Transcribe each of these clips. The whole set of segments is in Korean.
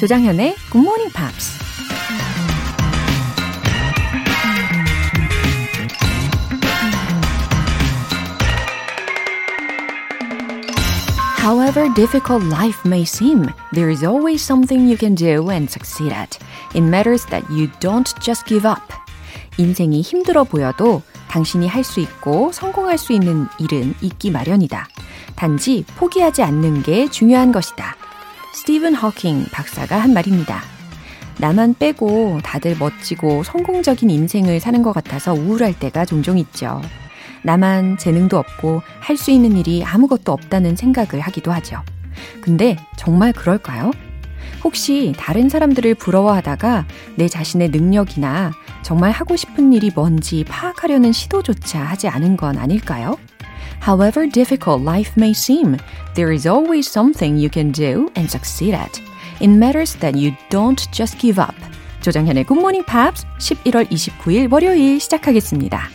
조장현의 Good Morning Pops. However difficult life may seem, there is always something you can do and succeed at. It matters that you don't just give up. 인생이 힘들어 보여도 당신이 할 수 있고 성공할 수 있는 일은 있기 마련이다. 단지 포기하지 않는 게 중요한 것이다. 스티븐 허킹 박사가 한 말입니다. 나만 빼고 다들 멋지고 성공적인 인생을 사는 것 같아서 우울할 때가 종종 있죠. 나만 재능도 없고 할 수 있는 일이 아무것도 없다는 생각을 하기도 하죠. 근데 정말 그럴까요? 혹시 다른 사람들을 부러워하다가 내 자신의 능력이나 정말 하고 싶은 일이 뭔지 파악하려는 시도조차 하지 않은 건 아닐까요? However difficult life may seem, there is always something you can do and succeed at. It matters that you don't just give up. 조정현의 Good Morning Pops 11월 29일 월요일 시작하겠습니다.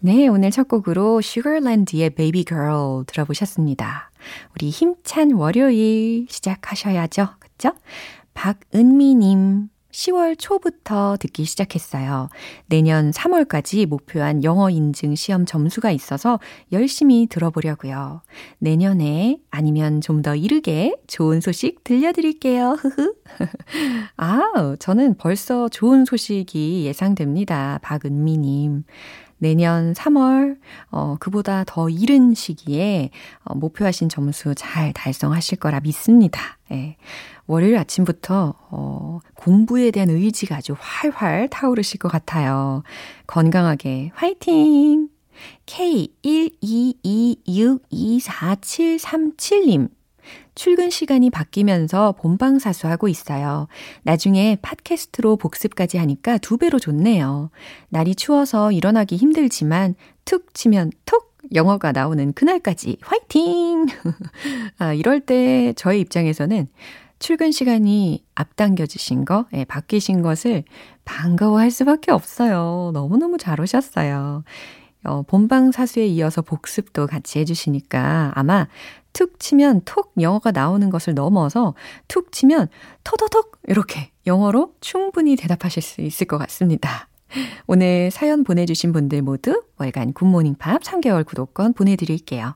네, 오늘 첫 곡으로 Sugarland의 Baby Girl 들어보셨습니다. 우리 힘찬 월요일 시작하셔야죠. 그쵸? 박은미님, 10월 초부터 듣기 시작했어요. 내년 3월까지 목표한 영어 인증 시험 점수가 있어서 열심히 들어보려고요. 내년에 아니면 좀 더 이르게 좋은 소식 들려드릴게요. 흐흐. 아, 저는 벌써 좋은 소식이 예상됩니다. 박은미님. 내년 3월, 어, 그보다 더 이른 시기에 어, 목표하신 점수 잘 달성하실 거라 믿습니다. 예. 월요일 아침부터 어, 공부에 대한 의지가 아주 활활 타오르실 것 같아요. 건강하게 화이팅! K122624737님. 출근 시간이 바뀌면서 본방사수하고 있어요. 나중에 팟캐스트로 복습까지 하니까 두 배로 좋네요. 날이 추워서 일어나기 힘들지만 툭 치면 톡 영어가 나오는 그날까지 화이팅! 아, 이럴 때 저의 입장에서는 출근 시간이 앞당겨지신 거, 예, 바뀌신 것을 반가워할 수밖에 없어요. 너무너무 잘 오셨어요. 어, 본방 사수에 이어서 복습도 같이 해주시니까 아마 툭 치면 톡 영어가 나오는 것을 넘어서 툭 치면 토도독 이렇게 영어로 충분히 대답하실 수 있을 것 같습니다. 오늘 사연 보내주신 분들 모두 월간 굿모닝 팝 3개월 구독권 보내드릴게요.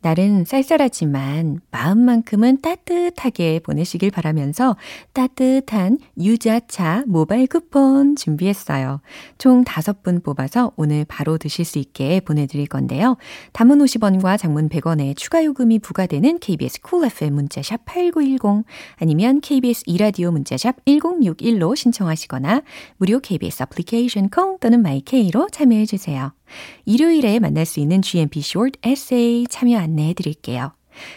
날은 쌀쌀하지만 마음만큼은 따뜻하게 보내시길 바라면서 따뜻한 유자차 모바일 쿠폰 준비했어요. 총 5분 뽑아서 오늘 바로 드실 수 있게 보내드릴 건데요. 단문 50원과 장문 100원의 추가 요금이 부과되는 KBS Cool FM 문자샵 8910 아니면 KBS 이라디오 문자샵 1061로 신청하시거나 무료 KBS 애플리케이션 콩 또는 마이케이로 참여해 주세요. 일요일에 만날 수 있는 GMP Short Essay 참여 안내 해 드릴게요.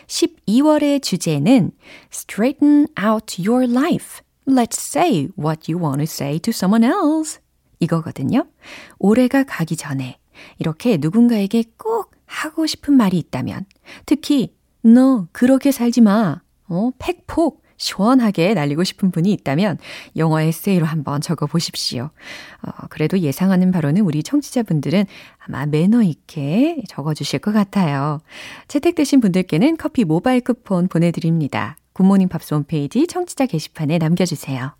12월의 주제는 Straighten out your life. Let's say what you want to say to someone else. 이거거든요. 올해가 가기 전에 이렇게 누군가에게 꼭 하고 싶은 말이 있다면 특히 너 그렇게 살지 마. 어, 팩폭 시원하게 날리고 싶은 분이 있다면 영어 에세이로 한번 적어 보십시오. 어, 그래도 예상하는 바로는 우리 청취자분들은 아마 매너 있게 적어 주실 것 같아요. 채택되신 분들께는 커피 모바일 쿠폰 보내드립니다. Good Morning Pops 홈페이지 청취자 게시판에 남겨주세요.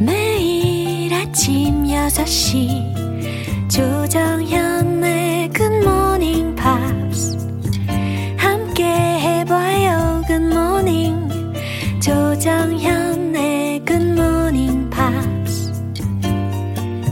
매일 아침 6시 조정현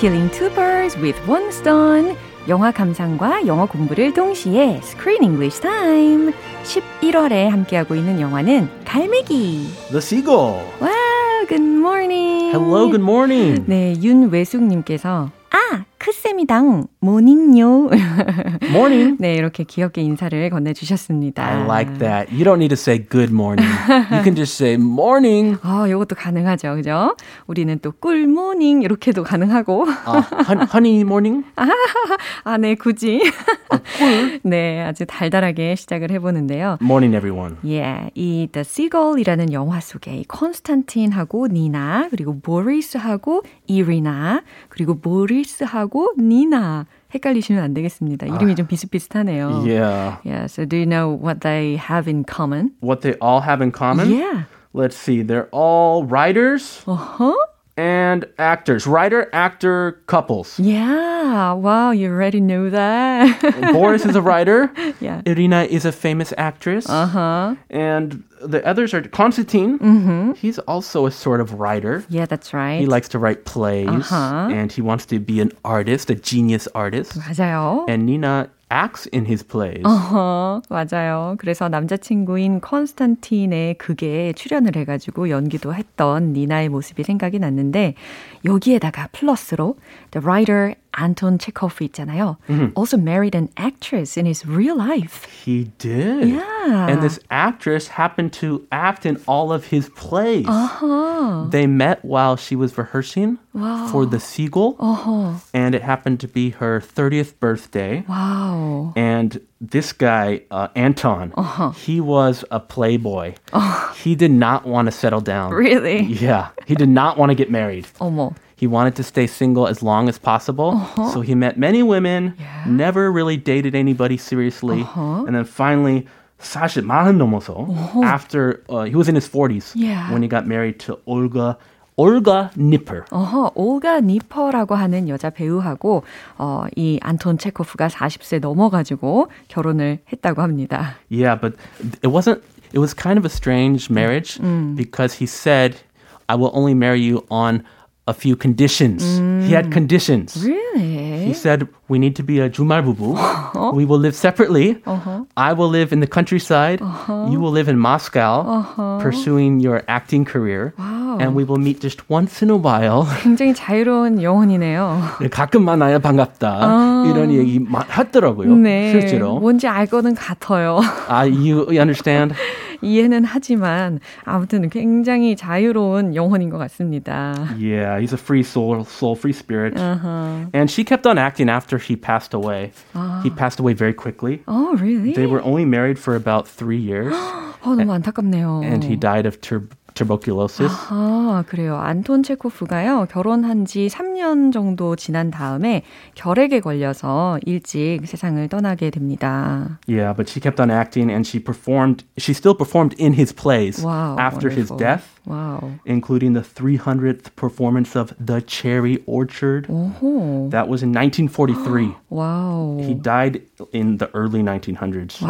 Killing two birds with one stone. 영화 감상과 영어 공부를 동시에 Screen English Time. 11월에 함께하고 있는 영화는 갈매기. The Seagull. 와, good morning. Hello, good morning. 네, 윤외숙님께서 아, 크 쌤이당 모닝요. Morning. 네, 이렇게 귀엽게 인사를 건네 주셨습니다. I like that. You don't need to say good morning. You can just say morning. 아, 이것도 가능하죠, 그죠? 우리는 또 꿀 morning 이렇게도 가능하고. Uh, hun- honey morning. 아, 네, 굳이. 네, 아주 달달하게 시작을 해 보는데요. Morning, everyone. 예, 이 The Seagull이라는 영화 속에 이 컨스탄틴하고 니나 그리고 보리스하고 이리나 그리고 보리스하고 니나 헷갈리시면 안 되겠습니다. 이름이 좀 비슷비슷하네요. Yeah. Yeah, so do you know what they have in common? What they all have in common? Yeah. Let's see. They're all writers Uh-huh. and actors. Writer actor couples. Yeah. Wow, you already know that. Boris is a writer. yeah. Irina is a famous actress. Uh-huh. And the others are Constantine. Mm-hmm. He's also a sort of writer. Yeah, that's right. He likes to write plays Uh-huh. and he wants to be an artist, a genius artist. 맞아요. And Nina acts in his plays. 어허, 맞아요. 그래서 남자친구인 컨스탄틴의 극에 출연을 해가지고 연기도 했던 니나의 모습이 생각이 났는데 여기에다가 플러스로 the writer Anton Chekhov 있잖아요. Also married an actress in his real life. He did. Yeah. And this actress happened to act in all of his plays. Uh-huh. They met while she was rehearsing Wow. for The Seagull. 어허, And it happened to be her 30th birthday. 와우. And this guy, uh, Anton, Uh-huh. he was a playboy. He did not want to settle down. Really? Yeah. He did not want to get married. 어머. He wanted to stay single as long as possible. Uh-huh. So he met many women, never really dated anybody seriously. Uh-huh. And then finally, 사실 마흔 넘어서, after uh, he was in his 40s Yeah. when he got married to Olga, Olga Nipper. 어허, 올가 니퍼라고 하는 여자 배우하고 어, 이 안톤 체코프가 40세 넘어가지고 결혼을 했다고 합니다. Yeah, but it wasn't, it was kind of a strange marriage Mm. because he said, I will only marry you on a few conditions. He Mm. had conditions. Really? He said, We need to be a Jumar bubu. We will live separately. I will live in the countryside. You will live in Moscow, pursuing your acting career. And we will meet just once in a while. 굉장히 자유로운 영혼이네요. 가끔 만나야 반갑다. 이런 얘기 마- 하더라고요. 네. 실제로. 뭔지 알 거는 같아요. Ah, you understand? 이해는 하지만 아무튼 굉장히 자유로운 영혼인 것 같습니다. Yeah, he's a free soul, soul, free spirit. And she kept on acting after he passed away. He passed away very quickly. Oh, really? They were only married for about three years, 어, 너무 안타깝네요. and he died of tur- tuberculosis. 아, 그래요. 안톤 체코프가요, 결혼한 지 3년 정도 지난 다음에 결핵에 걸려서 일찍 세상을 떠나게 됩니다. Yeah, but she kept on acting, and she performed. She still performed in his plays Wow. after his wonderful. death, 와우. including the 300th performance of The Cherry Orchard. 오호. That was in 1943. 와우. He died in the ery 1900s. So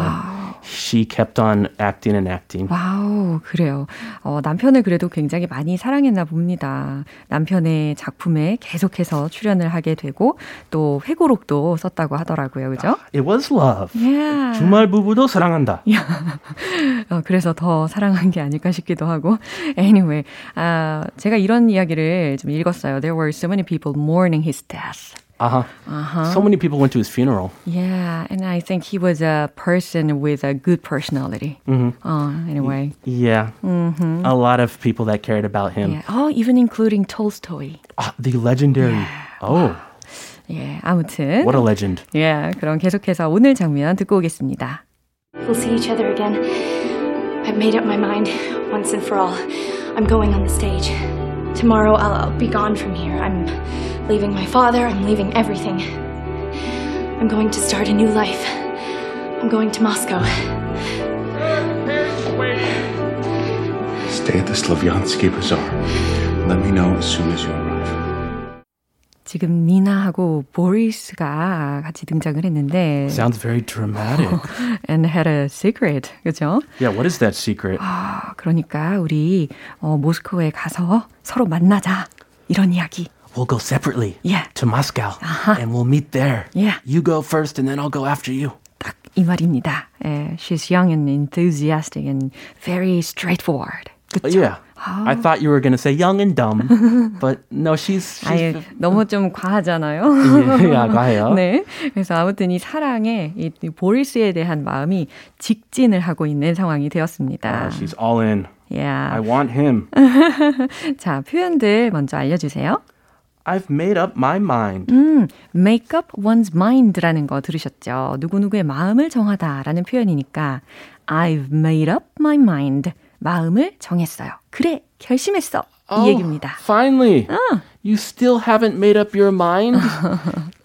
she kept on acting and acting. 와우, 그래요. 어, 남편을 그래도 굉장히 많이 사랑했나 봅니다. 남편의 작품에 계속해서 출연을 하게 되고 또 회고록도 썼다고 하더라고요. 그죠? It was love. Yeah. 주말 부부도 사랑한다. 어, 그래서 더 사랑한 게 아닐까 싶기도 하고. Anyway, 아, 제가 이런 이야기를 좀 읽었어요. There were so many people mourning his death. Uh-huh. So many people went to his funeral. Yeah, and I think he was a person with a good personality. Uh, anyway, Yeah. A lot of people that cared about him. yeah. Oh, even including Tolstoy. Ah, the legendary. Oh, 예, 아무튼. what a legend. 예, 그럼 계속해서 오늘 장면 듣고 오겠습니다. We'll see each other again. I've made up my mind once and for all. I'm going on the stage. Tomorrow I'll, I'll be gone from here. I'm leaving my father. I'm leaving everything. I'm going to start a new life. I'm going to Moscow. Stay at the Slavyansky Bazaar. Let me know as soon as you arrive. 지금 니나하고 보리스가 같이 등장을 했는데 Sounds very dramatic. and had a secret. 그죠? yeah, what is that secret? 아, 그러니까 우리 어, 모스크바에 가서 서로 만나자. 이런 이야기. we'll go separately Yeah. to Moscow and we'll meet there. Yeah. You go first and then I'll go after you. 딱 이 말입니다. 예, she's young and enthusiastic and very straightforward. 그쵸? Yeah. I thought you were going to say young and dumb, but no, she's, she's 아유, 너무 좀 과하잖아요. 야, 과해요. 네. 그래서 아무튼 이 사랑에 이, 이 보리스에 대한 마음이 직진을 하고 있는 상황이 되었습니다. Oh, she's all in. I Yeah. want him. 자, 표현들 먼저 알려주세요. I've made up my mind. 음, make up one's mind라는 거 들으셨죠? 누구누구의 마음을 정하다라는 표현이니까 I've made up my mind. 마음을 정했어요. 그래, 결심했어. 이 얘기입니다. Finally. You still haven't made up your mind?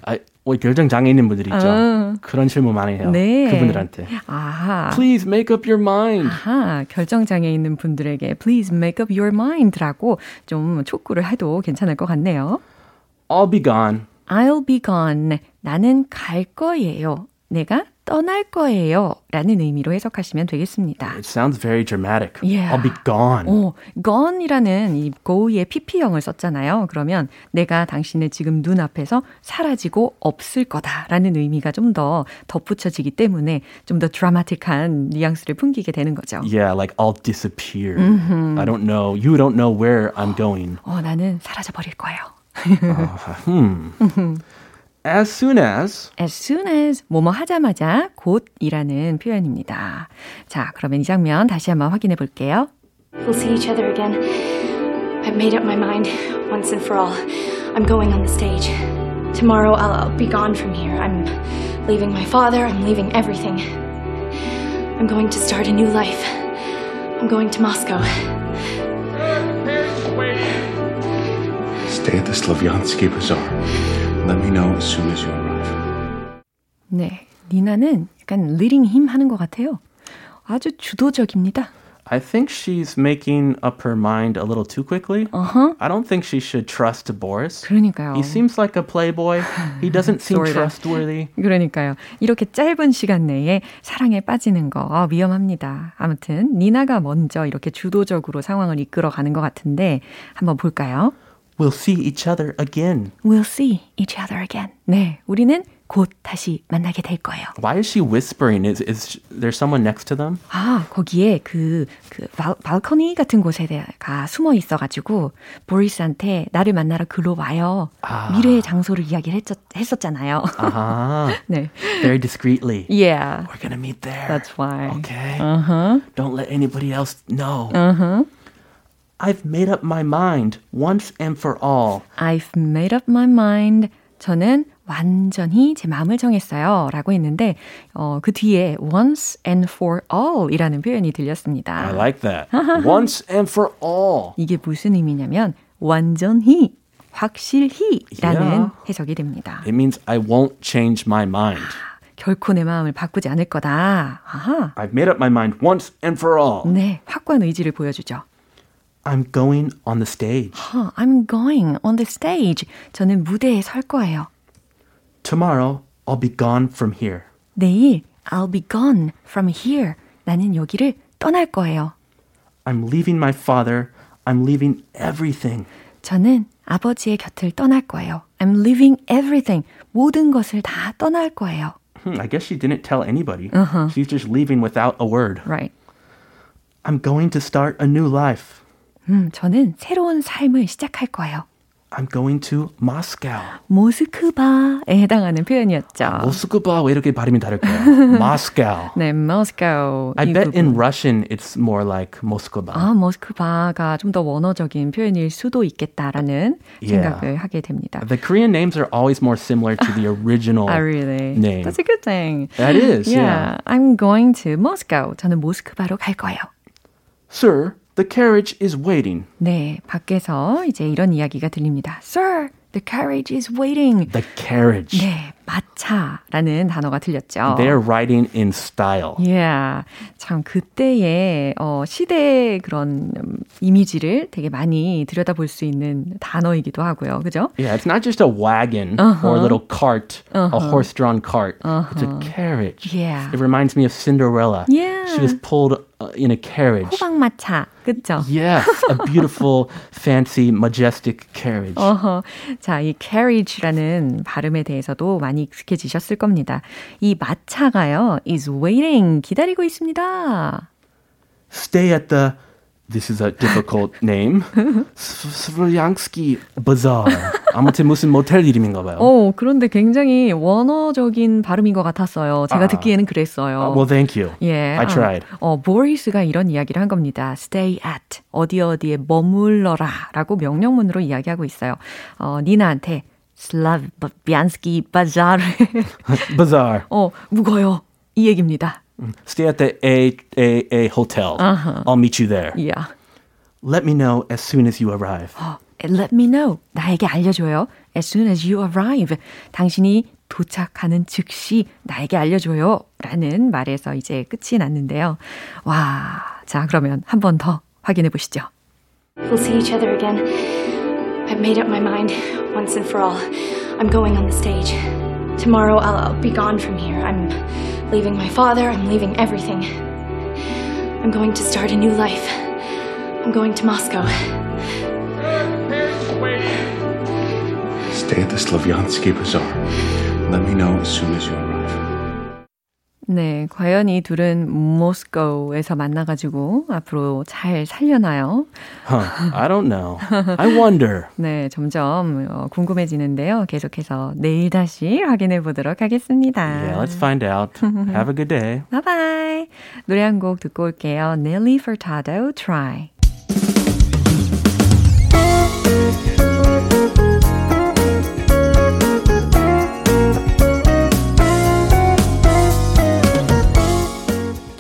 아, 뭐 결정 장애 있는 분들이 있죠. 그런 질문 많이 해요. 네. 그분들한테. 아하. Please make up your mind. 아하, 결정 장애 있는 분들에게 please make up your mind라고 좀 촉구를 해도 괜찮을 것 같네요. I'll be gone. I'll be gone. 나는 갈 거예요. 내가 떠날 거예요. 라는 의미로 해석하시면 되겠습니다. It sounds very dramatic. Yeah. I'll be gone. 오, gone이라는 이 go의 pp형을 썼잖아요. 그러면 내가 당신의 지금 눈앞에서 사라지고 없을 거다라는 의미가 좀 더 덧붙여지기 때문에 좀 더 드라마틱한 뉘앙스를 풍기게 되는 거죠. Yeah, like I'll disappear. I don't know. You don't know where I'm going. 어, 나는 사라져 버릴 거예요. As soon as as soon as 뭐뭐 하자마자 곧이라는 표현입니다. 자, 그러면 이 장면 다시 한번 확인해 볼게요. We'll see each other again. I've made up my mind once and for all. I'm going on the stage. Tomorrow I'll, I'll be gone from here. I'm leaving my father. I'm leaving everything. I'm going to start a new life. I'm going to Moscow. Stay at the Slavyansky Bazaar. Let me know as soon as you arrive. 네, 니나는 약간 leading him 하는 것 같아요. 아주 주도적입니다. I think she's making up her mind a little too quickly. Uh-huh. I don't think she should trust Boris. 그러니까요. He seems like a playboy. He doesn't seem trustworthy. 그러니까요. 이렇게 짧은 시간 내에 사랑에 빠지는 거 아, 위험합니다. 아무튼 니나가 먼저 이렇게 주도적으로 상황을 이끌어가는 것 같은데 한번 볼까요? We'll see each other again. We'll see each other again. 네, 우리는 곧 다시 만나게 될 거예요. Why is she whispering? Is is there someone next to them? 아, 거기에 그, 그, 발, 발코니 같은 곳에가 숨어 있어가지고, 보리스한테 나를 만나러 글로 와요. 아. 미래의 장소를 이야기를 했었, 했었잖아요. Ah, 네. very discreetly. Yeah. We're gonna meet there. That's why. Okay. Uh-huh. Don't let anybody else know. Uh-huh. I've made up my mind once and for all. I've made up my mind. 저는 완전히 제 마음을 정했어요. 라고 했는데, 어, 그 뒤에 once and for all 이라는 표현이 들렸습니다. I like that. once and for all. 이게 무슨 의미냐면, 완전히, 확실히 라는 Yeah. 해석이 됩니다. It means I won't change my mind. 결코 내 마음을 바꾸지 않을 거다. 아하. I've made up my mind once and for all. 네, 확고한 의지를 보여주죠. I'm going on the stage. 아, I'm going on the stage. 저는 무대에 설 거예요. Tomorrow, I'll be gone from here. 내일 I'll be gone from here. 나는 여기를 떠날 거예요. I'm leaving my father. I'm leaving everything. 저는 아버지의 곁을 떠날 거예요. I'm leaving everything. 모든 것을 다 떠날 거예요. Hmm, I guess she didn't tell anybody. She's just leaving without a word. Right. I'm going to start a new life. 음, 저는 새로운 삶을 시작할 거예요. I'm going to Moscow. 모스크바에 해당하는 표현이었죠. 모스크바 왜 이렇게 발음이 다를까요? Moscow. 네, Moscow. I 이 bet 부분. in Russian it's more like Moskva. 아, 모스크바가 좀 더 원어적인 표현일 수도 있겠다라는 Yeah. 생각을 하게 됩니다. The Korean names are always more similar to the original Ah, really? name. That's a good thing. That is, Yeah, yeah. I'm going to Moscow. 저는 모스크바로 갈 거예요. Sir, the carriage is waiting. 네, 밖에서 이제 이런 이야기가 들립니다. Sir, The carriage is waiting. The carriage. 네, 마차라는 단어가 들렸죠. They're riding in style. Yeah. 참 그때의 어, 시대의 그런 음, 이미지를 되게 많이 들여다볼 수 있는 단어이기도 하고요. 그죠? Yeah, it's not just a wagon uh-huh. or a little cart, uh-huh. a horse-drawn cart. Uh-huh. It's a carriage. Yeah. It reminds me of Cinderella. Yeah. She was pulled in a carriage. 호박마차. 그죠? Yes, a beautiful, fancy, majestic carriage. 어허. 자, 이 carriage라는 발음에 대해서도 많이 익숙해지셨을 겁니다. 이 마차가요, is waiting, 기다리고 있습니다. Stay at the This is a difficult name. Svryansky Bazaar. 아무튼 무슨 모텔 이름인가 봐요. 어, 그런데 굉장히 원어적인 발음인 것 같았어요. 제가 아, 듣기에는 그랬어요. Uh, well, thank you. 예. I tried. 어, 보리스가 이런 이야기를 한 겁니다. Stay at 어디 어디에 머물러라라고 명령문으로 이야기하고 있어요. 어, 니나한테 슬라비안스키 바자르 바자르. 어, 묵어요. 이 얘기입니다. Stay at the A A A hotel. Uh-huh. I'll meet you there. Yeah. Let me know as soon as you arrive. Let me know. 나에게 알려줘요. As soon as you arrive. 당신이 도착하는 즉시 나에게 알려줘요. 라는 말에서 이제 끝이 났는데요. 와, 자, 그러면 한 번 더 확인해 보시죠. We'll see each other again. I've made up my mind once and for all. I'm going on the stage. Tomorrow I'll, I'll be gone from here. I'm leaving my father. I'm leaving everything. I'm going to start a new life. I'm going to Moscow. Stay at the Slavyansky Bazaar. Let me know as soon as you arrive. 네, 과연 이 둘은 모스코에서 만나가지고 앞으로 잘 살려나요? Huh, I don't know. I wonder. 네, 점점 어, 궁금해지는데요. 계속해서 내일 다시 확인해 보도록 하겠습니다. Yeah, let's find out. Have a good day. Bye bye. 노래 한 곡 듣고 올게요. Nelly Furtado, Try.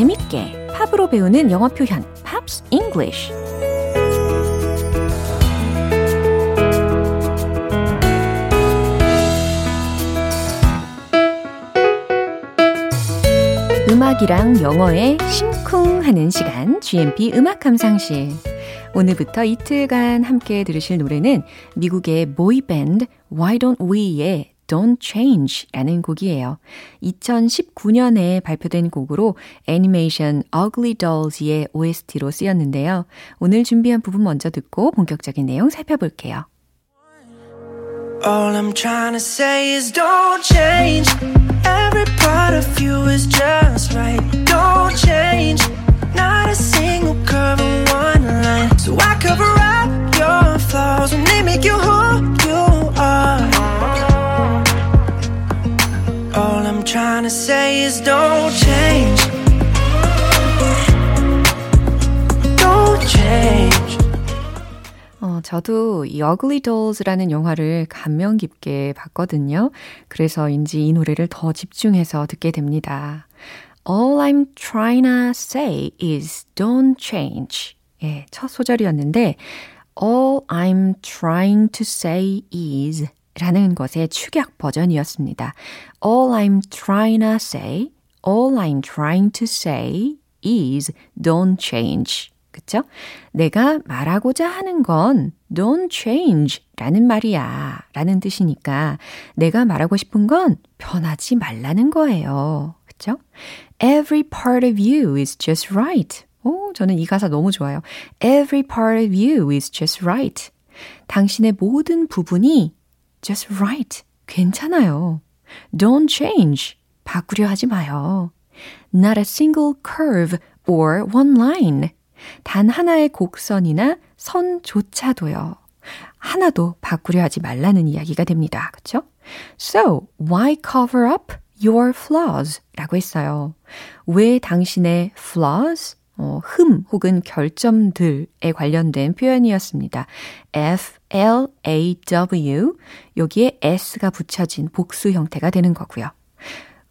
재밌게 팝으로 배우는 영어 표현 Pops English 음악이랑 영어에 심쿵하는 시간 GMP 음악 감상실. 오늘부터 이틀간 함께 들으실 노래는 미국의 보이 밴드 Why Don't We의 Don't Change 라는 곡이에요. 2019년에 발표된 곡으로 애니메이션 Ugly Dolls의 OST로 쓰였는데요. 오늘 준비한 부분 먼저 듣고 본격적인 내용 살펴볼게요. All I'm trying to say is don't change. Every part of you is just right. Don't change. Not a single curve or one line. So I cover up your flaws when they make you who I'm trying to say is don't change. Don't change. 어, 저도 이 Ugly Dolls라는 영화를 감명 깊게 봤거든요. 그래서인지 이 노래를 더 집중해서 듣게 됩니다. All I'm trying to say is don't change. 예, 첫 소절이었는데 All I'm trying to say is 라는 것의 축약 버전이었습니다. All I'm trying to say, all I'm trying to say is don't change. 그쵸? 내가 말하고자 하는 건 don't change 라는 말이야. 라는 뜻이니까 내가 말하고 싶은 건 변하지 말라는 거예요. 그쵸? Every part of you is just right. 오, 저는 이 가사 너무 좋아요. Every part of you is just right. 당신의 모든 부분이 just right. 괜찮아요. Don't change. 바꾸려 하지 마요. Not a single curve or one line. 단 하나의 곡선이나 선조차도요. 하나도 바꾸려 하지 말라는 이야기가 됩니다. 그쵸? So, why cover up your flaws? 라고 했어요. 왜 당신의 flaws, 어, 흠 혹은 결점들에 관련된 표현이었습니다. F-L-A-W 여기에 S가 붙여진 복수 형태가 되는 거고요.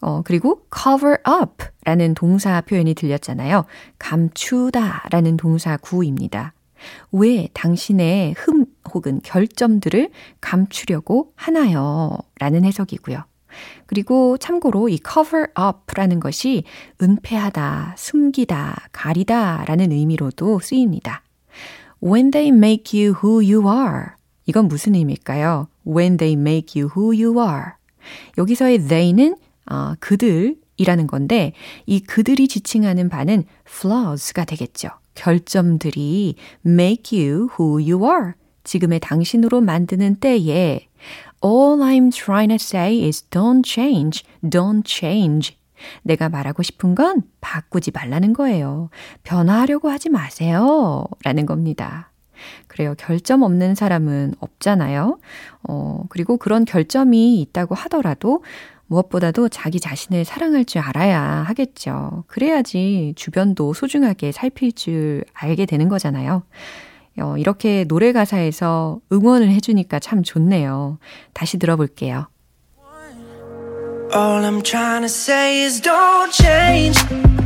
어, 그리고 cover up 라는 동사 표현이 들렸잖아요. 감추다 라는 동사 구입니다. 왜 당신의 흠 혹은 결점들을 감추려고 하나요? 라는 해석이고요. 그리고 참고로 이 cover up라는 것이 은폐하다, 숨기다, 가리다 라는 의미로도 쓰입니다. When they make you who you are. 이건 무슨 의미일까요? When they make you who you are. 여기서의 they는 어, 그들이라는 건데 이 그들이 지칭하는 바는 flaws가 되겠죠. 결점들이 make you who you are. 지금의 당신으로 만드는 때에 All I'm trying to say is don't change, don't change. 내가 말하고 싶은 건 바꾸지 말라는 거예요. 변화하려고 하지 마세요. 라는 겁니다. 그래요. 결점 없는 사람은 없잖아요. 어, 그리고 그런 결점이 있다고 하더라도 무엇보다도 자기 자신을 사랑할 줄 알아야 하겠죠. 그래야지 주변도 소중하게 살필 줄 알게 되는 거잖아요. 어, 이렇게 노래 가사에서 응원을 해주니까 참 좋네요. 다시 들어볼게요. All I'm trying to say is don't change.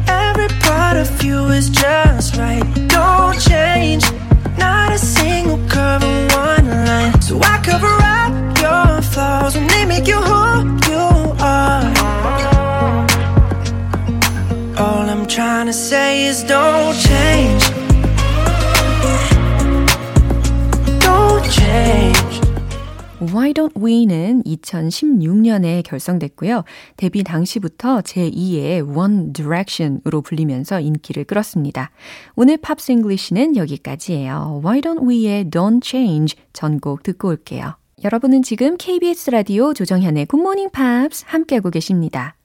Every part of you is just right. Don't change. Not a single curve or one line. So I cover up your flaws when they make you who you are. All I'm trying to say is don't change. Why Don't We는 2016년에 결성됐고요. 데뷔 당시부터 제2의 One Direction으로 불리면서 인기를 끌었습니다. 오늘 Pops English는 여기까지예요. Why Don't We의 Don't Change 전곡 듣고 올게요. 여러분은 지금 KBS 라디오 조정현의 Morning Pops 함께하고 계십니다.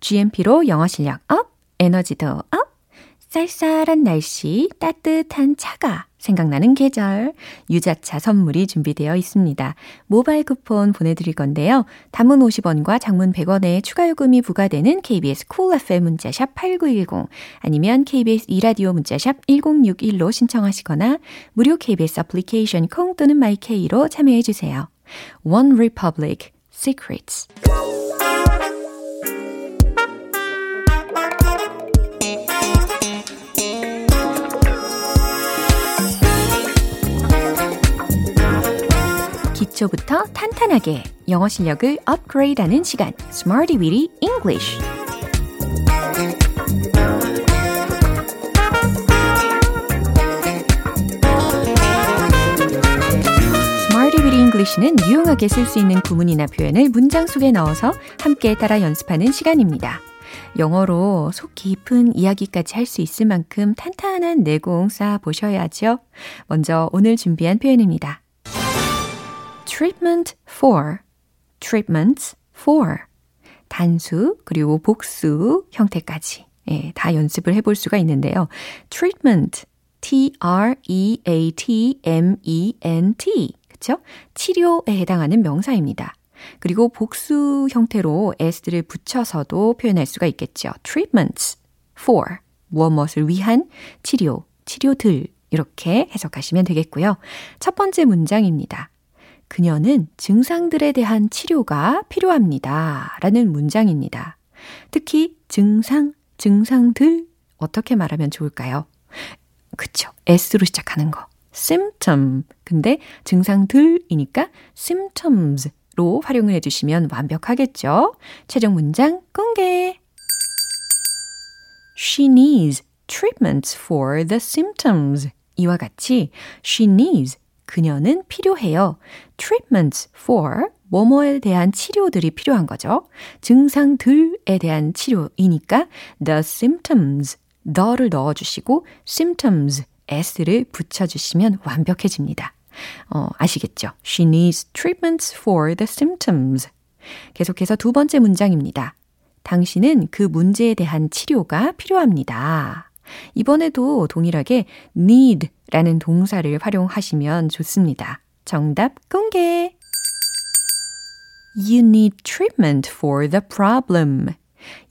GMP로 영어 실력 up, 에너지도 up, 쌀쌀한 날씨, 따뜻한 차가 생각나는 계절, 유자차 선물이 준비되어 있습니다. 모바일 쿠폰 보내드릴 건데요. 단문 50원과 장문 100원의 추가 요금이 부과되는 KBS Cool FM 문자샵 8910 아니면 KBS 이라디오 문자샵 1061로 신청하시거나 무료 KBS 애플리케이션 콩 또는 My K로 참여해 주세요. One Republic Secrets 기초부터 탄탄하게 영어 실력을 업그레이드하는 시간 Smarty Weedy English English는 유용하게 쓸 수 있는 구문이나 표현을 문장 속에 넣어서 함께 따라 연습하는 시간입니다. 영어로 속 깊은 이야기까지 할 수 있을 만큼 탄탄한 내공 쌓아 보셔야죠. 먼저 오늘 준비한 표현입니다. Treatment for, treatments for. 단수, 그리고 복수 형태까지. 예, 다 연습을 해볼 수가 있는데요. treatment, T-R-E-A-T-M-E-N-T. 그쵸? 치료에 해당하는 명사입니다. 그리고 복수 형태로 s를 붙여서도 표현할 수가 있겠죠. treatments for, 무엇 무엇을 위한 치료, 치료들. 이렇게 해석하시면 되겠고요. 첫 번째 문장입니다. 그녀는 증상들에 대한 치료가 필요합니다. 라는 문장입니다. 특히 증상, 증상들 어떻게 말하면 좋을까요? 그쵸. S로 시작하는 거. symptom. 근데 증상들이니까 symptoms로 활용을 해주시면 완벽하겠죠? 최종 문장 공개. She needs treatments for the symptoms. 이와 같이 she needs 그녀는 필요해요. treatments for 뭐뭐에 대한 치료들이 필요한 거죠. 증상들에 대한 치료이니까 the symptoms the를 넣어주시고 symptoms s를 붙여주시면 완벽해집니다. 어, 아시겠죠? She needs treatments for the symptoms. 계속해서 두 번째 문장입니다. 당신은 그 문제에 대한 치료가 필요합니다. 이번에도 동일하게 need 라는 동사를 활용하시면 좋습니다. 정답 공개! You need treatment for the problem.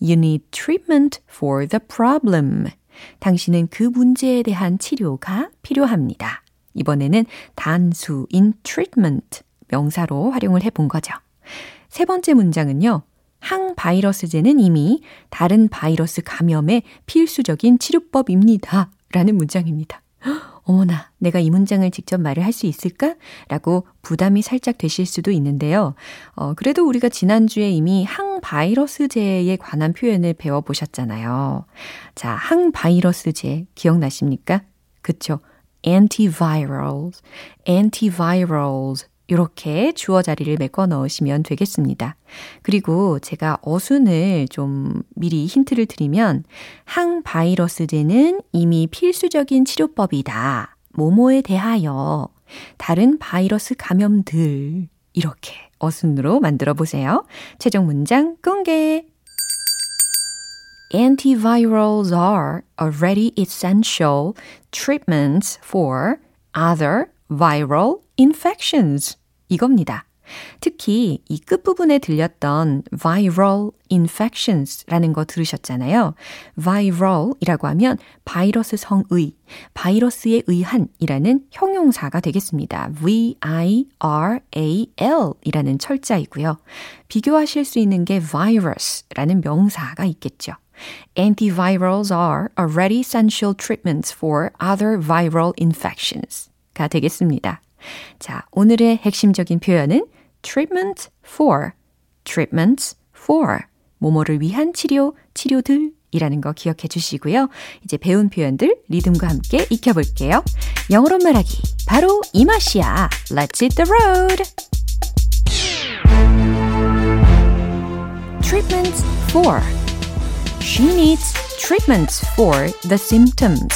You need treatment for the problem. 당신은 그 문제에 대한 치료가 필요합니다. 이번에는 단수인 treatment 명사로 활용을 해본 거죠. 세 번째 문장은요. 항바이러스제는 이미 다른 바이러스 감염의 필수적인 치료법입니다. 라는 문장입니다. 어머나, 내가 이 문장을 직접 말을 할 수 있을까? 라고 부담이 살짝 되실 수도 있는데요. 어, 그래도 우리가 지난주에 이미 항바이러스제에 관한 표현을 배워보셨잖아요. 자, 항바이러스제 기억나십니까? 그쵸. antivirals, antivirals 이렇게 주어 자리를 메꿔 넣으시면 되겠습니다. 그리고 제가 어순을 좀 미리 힌트를 드리면 항바이러스제는 이미 필수적인 치료법이다. 모모에 대하여 다른 바이러스 감염들 이렇게 어순으로 만들어 보세요. 최종 문장 공개. Antivirals are already essential treatments for other viral infections. 이겁니다. 특히 이 끝부분에 들렸던 viral infections라는 거 들으셨잖아요. viral이라고 하면 바이러스 성의, 바이러스에 의한이라는 형용사가 되겠습니다. V-I-R-A-L 이라는 철자이고요. 비교하실 수 있는 게 virus라는 명사가 있겠죠. Antivirals are already essential treatments for other viral infections. 가 되겠습니다. 자, 오늘의 핵심적인 표현은 treatment for, treatments for, 모모를 위한 치료, 치료들 이라는 거 기억해 주시고요. 이제 배운 표현들 리듬과 함께 익혀볼게요. 영어로 말하기 바로 이 맛이야. Let's hit the road. treatments for She needs treatments for the symptoms.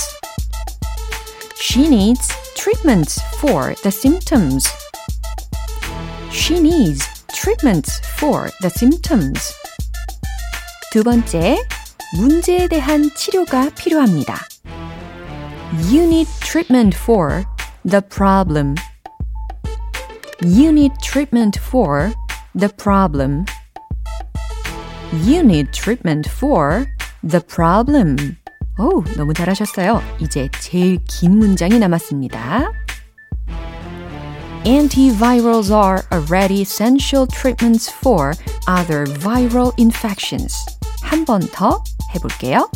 She needs treatments for the symptoms. She needs treatments for the symptoms. 두 번째, 문제에 대한 치료가 필요합니다. You need treatment for the problem. You need treatment for the problem. You need treatment for the problem. 오, 너무 잘하셨어요. 이제 제일 긴 문장이 남았습니다. Antivirals are already essential treatments for other viral infections. 한 번 더 해볼게요.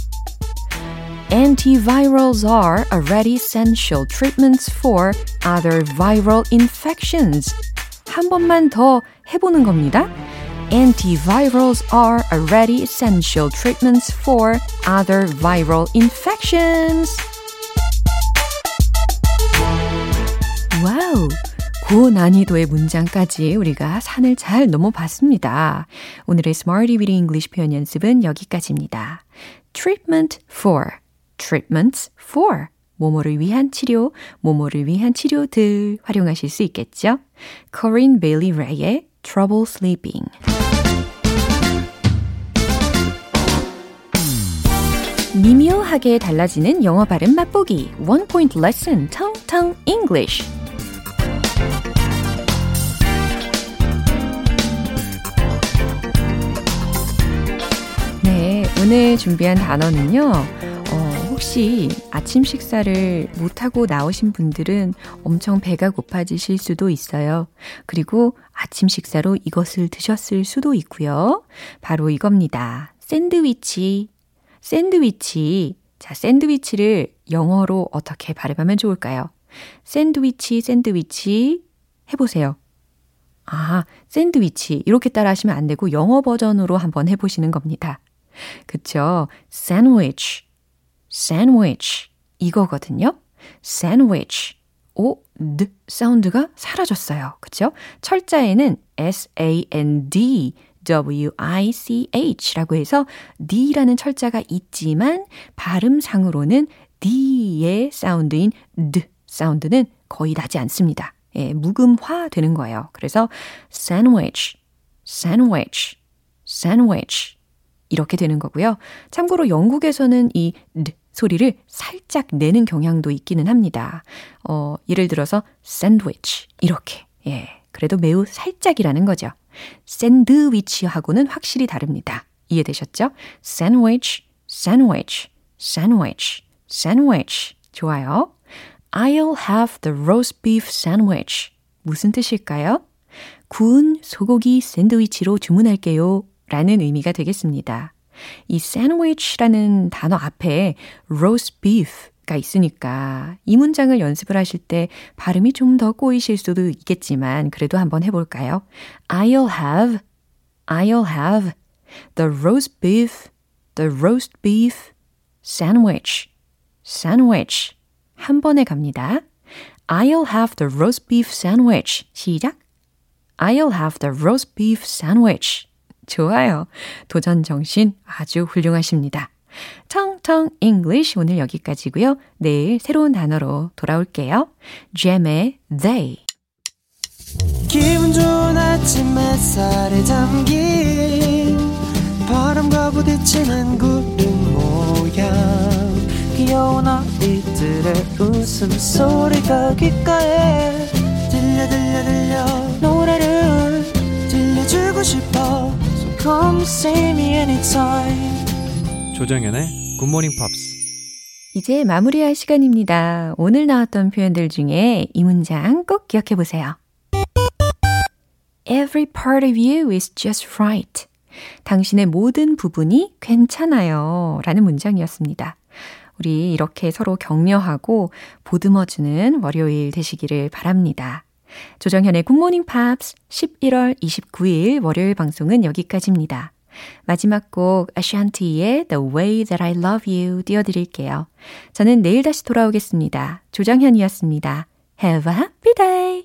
Antivirals are already essential treatments for other viral infections. 한 번만 더 해보는 겁니다. Antivirals are already essential treatments for other viral infections. 와우! 고난이도의 문장까지 우리가 산을 잘 넘어봤습니다. 오늘의 Smarty Weedy English 표현 연습은 여기까지입니다. Treatment for, treatments for. 모모를 위한 치료, 모모를 위한 치료들 활용하실 수 있겠죠? Corinne Bailey Ray의 Trouble Sleeping. 미묘하게 달라지는 영어 발음 맛보기 One Point Lesson Tong Tong English 네, 오늘 준비한 단어는요. 어, 혹시 아침 식사를 못하고 나오신 분들은 엄청 배가 고파지실 수도 있어요. 그리고 아침 식사로 이것을 드셨을 수도 있고요. 바로 이겁니다. 샌드위치. 샌드위치. 자, 샌드위치를 영어로 어떻게 발음하면 좋을까요? 샌드위치, 샌드위치. 해보세요. 아, 샌드위치. 이렇게 따라 하시면 안 되고 영어 버전으로 한번 해보시는 겁니다. 그쵸? sandwich. 이거거든요. sandwich. 오, 드 사운드가 사라졌어요. 그쵸? 철자에는 s-a-n-d W-I-C-H라고 해서 D라는 철자가 있지만 발음상으로는 D의 사운드인 D 사운드는 거의 나지 않습니다. 예, 묵음화 되는 거예요. 그래서 sandwich, sandwich, sandwich 이렇게 되는 거고요. 참고로 영국에서는 이 D 소리를 살짝 내는 경향도 있기는 합니다. 어, 예를 들어서 샌드위치 이렇게. 예. 그래도 매우 살짝이라는 거죠. 샌드위치하고는 확실히 다릅니다. 이해되셨죠? 샌드위치, 샌드위치, 샌드위치, 샌드위치. 좋아요. I'll have the roast beef sandwich. 무슨 뜻일까요? 구운 소고기 샌드위치로 주문할게요. 라는 의미가 되겠습니다. 이 sandwich라는 단어 앞에 roast beef 가 있으니까 이 문장을 연습을 하실 때 발음이 좀 더 꼬이실 수도 있겠지만 그래도 한번 해볼까요? I'll have, I'll have the roast beef, the roast beef sandwich, sandwich. 한 번에 갑니다. I'll have the roast beef sandwich. 시작. I'll have the roast beef sandwich. 좋아요. 도전 정신 아주 훌륭하십니다. 텅텅 English 오늘 여기까지고요. 내일 새로운 단어로 돌아올게요. Gem의 They. 기분 좋은 아침 햇살에 담긴 바람과 부딪히는 구름 모양 귀여운 아이들의 웃음소리가 귓가에 들려 들려 들려 노래를 들려주고 싶어 So come see me anytime 조정연의 굿모닝 팝스 이제 마무리할 시간입니다. 오늘 나왔던 표현들 중에 이 문장 꼭 기억해 보세요. Every part of you is just right. 당신의 모든 부분이 괜찮아요. 라는 문장이었습니다. 우리 이렇게 서로 격려하고 보듬어주는 월요일 되시기를 바랍니다. 조정현의 굿모닝 팝스 11월 29일 월요일 방송은 여기까지입니다. 마지막 곡 아샨티의 The Way That I Love You 띄워드릴게요. 저는 내일 다시 돌아오겠습니다. 조정현이었습니다. Have a happy day!